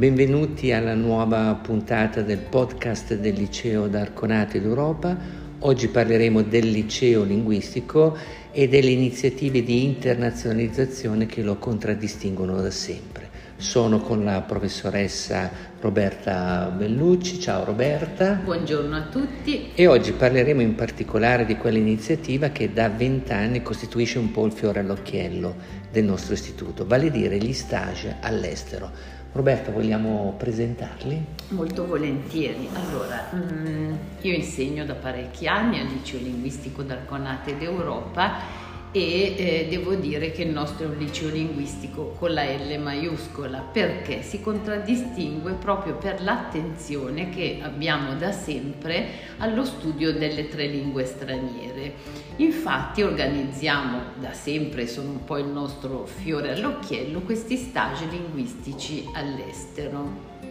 Benvenuti alla nuova puntata del podcast del Liceo d'Arconate d'Europa. Oggi parleremo del liceo linguistico e delle iniziative di internazionalizzazione che lo contraddistinguono da sempre. Sono con la professoressa Roberta Bellucci. Ciao Roberta. Buongiorno a tutti. E oggi parleremo in particolare di quell'iniziativa che da vent'anni costituisce un po' il fiore all'occhiello del nostro istituto, vale a dire gli stage all'estero. Roberta, vogliamo presentarli? Molto volentieri. Allora, mm, io insegno da parecchi anni al liceo linguistico d'Arconate d'Europa e eh, devo dire che il nostro è un liceo linguistico con la L maiuscola perché si contraddistingue proprio per l'attenzione che abbiamo da sempre allo studio delle tre lingue straniere. Infatti organizziamo da sempre, sono un po' il nostro fiore all'occhiello, questi stage linguistici all'estero.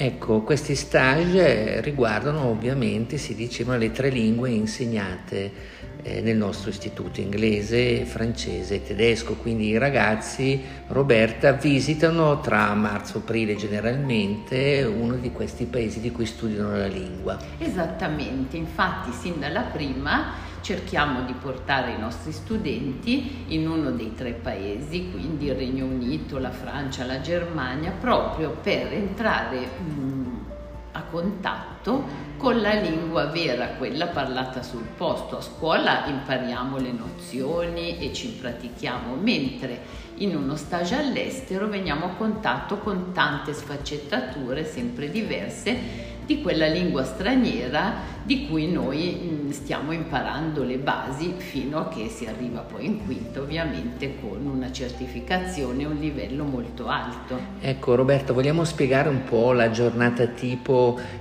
Ecco, questi stage riguardano ovviamente, si dicevano, le tre lingue insegnate eh, nel nostro istituto inglese, francese e tedesco, quindi i ragazzi, Roberta, visitano tra marzo e aprile generalmente uno di questi paesi di cui studiano la lingua. Esattamente, infatti sin dalla prima cerchiamo di portare i nostri studenti in uno dei tre paesi, quindi il Regno Unito, la Francia, la Germania, proprio per entrare mh, a contatto con la lingua vera, quella parlata sul posto. A scuola impariamo le nozioni e ci pratichiamo, mentre in uno stage all'estero veniamo a contatto con tante sfaccettature sempre diverse di quella lingua straniera di cui noi stiamo imparando le basi fino a che si arriva poi in quinto ovviamente con una certificazione e un livello molto alto. Ecco Roberto, vogliamo spiegare un po' la giornata tipo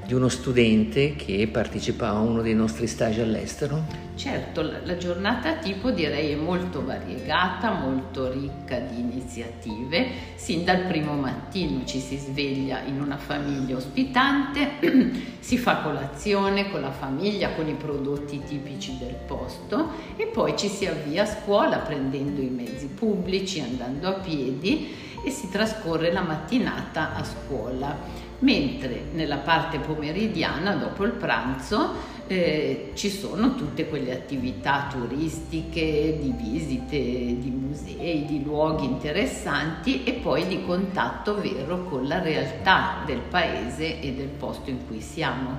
di uno studente che partecipa a uno dei nostri stage all'estero? Certo, la giornata tipo direi è molto variegata, molto ricca di iniziative. Sin dal primo mattino ci si sveglia in una famiglia ospitante, si fa colazione con la famiglia, con i prodotti tipici del posto e poi ci si avvia a scuola prendendo i mezzi pubblici, andando a piedi e si trascorre la mattinata a scuola. Mentre nella parte pomeridiana, dopo il pranzo, eh, ci sono tutte quelle attività turistiche, di visite di musei, di luoghi interessanti e poi di contatto vero con la realtà del paese e del posto in cui siamo.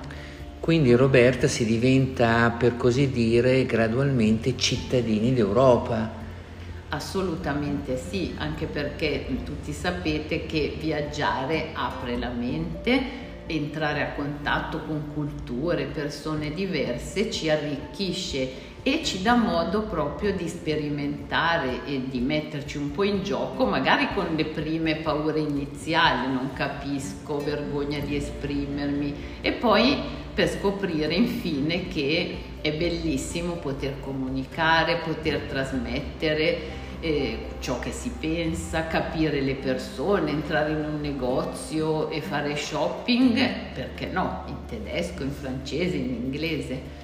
Quindi Roberta si diventa, per così dire, gradualmente cittadini d'Europa. Assolutamente sì, anche perché tutti sapete che viaggiare apre la mente, entrare a contatto con culture, persone diverse ci arricchisce e ci dà modo proprio di sperimentare e di metterci un po' in gioco, magari con le prime paure iniziali, non capisco, vergogna di esprimermi. E poi per scoprire infine che è bellissimo poter comunicare, poter trasmettere eh, ciò che si pensa, capire le persone, entrare in un negozio e fare shopping, perché no, in tedesco, in francese, in inglese.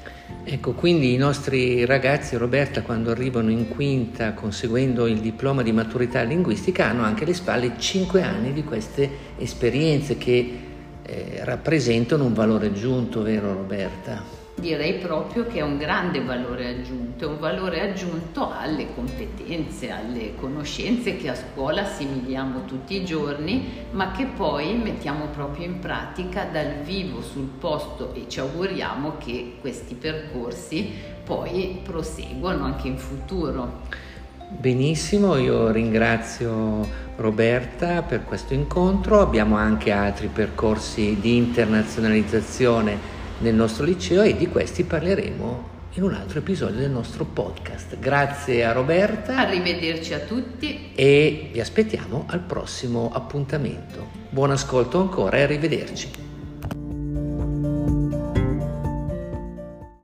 Ecco, quindi i nostri ragazzi, Roberta, quando arrivano in quinta conseguendo il diploma di maturità linguistica, hanno anche alle spalle cinque anni di queste esperienze che eh, rappresentano un valore aggiunto, vero Roberta? Direi proprio che è un grande valore aggiunto, è un valore aggiunto alle competenze, alle conoscenze che a scuola assimiliamo tutti i giorni, ma che poi mettiamo proprio in pratica dal vivo sul posto e ci auguriamo che questi percorsi poi proseguano anche in futuro. Benissimo, io ringrazio Roberta per questo incontro, abbiamo anche altri percorsi di internazionalizzazione nel nostro liceo e di questi parleremo in un altro episodio del nostro podcast. Grazie a Roberta. Arrivederci a tutti. E vi aspettiamo al prossimo appuntamento. Buon ascolto ancora e arrivederci.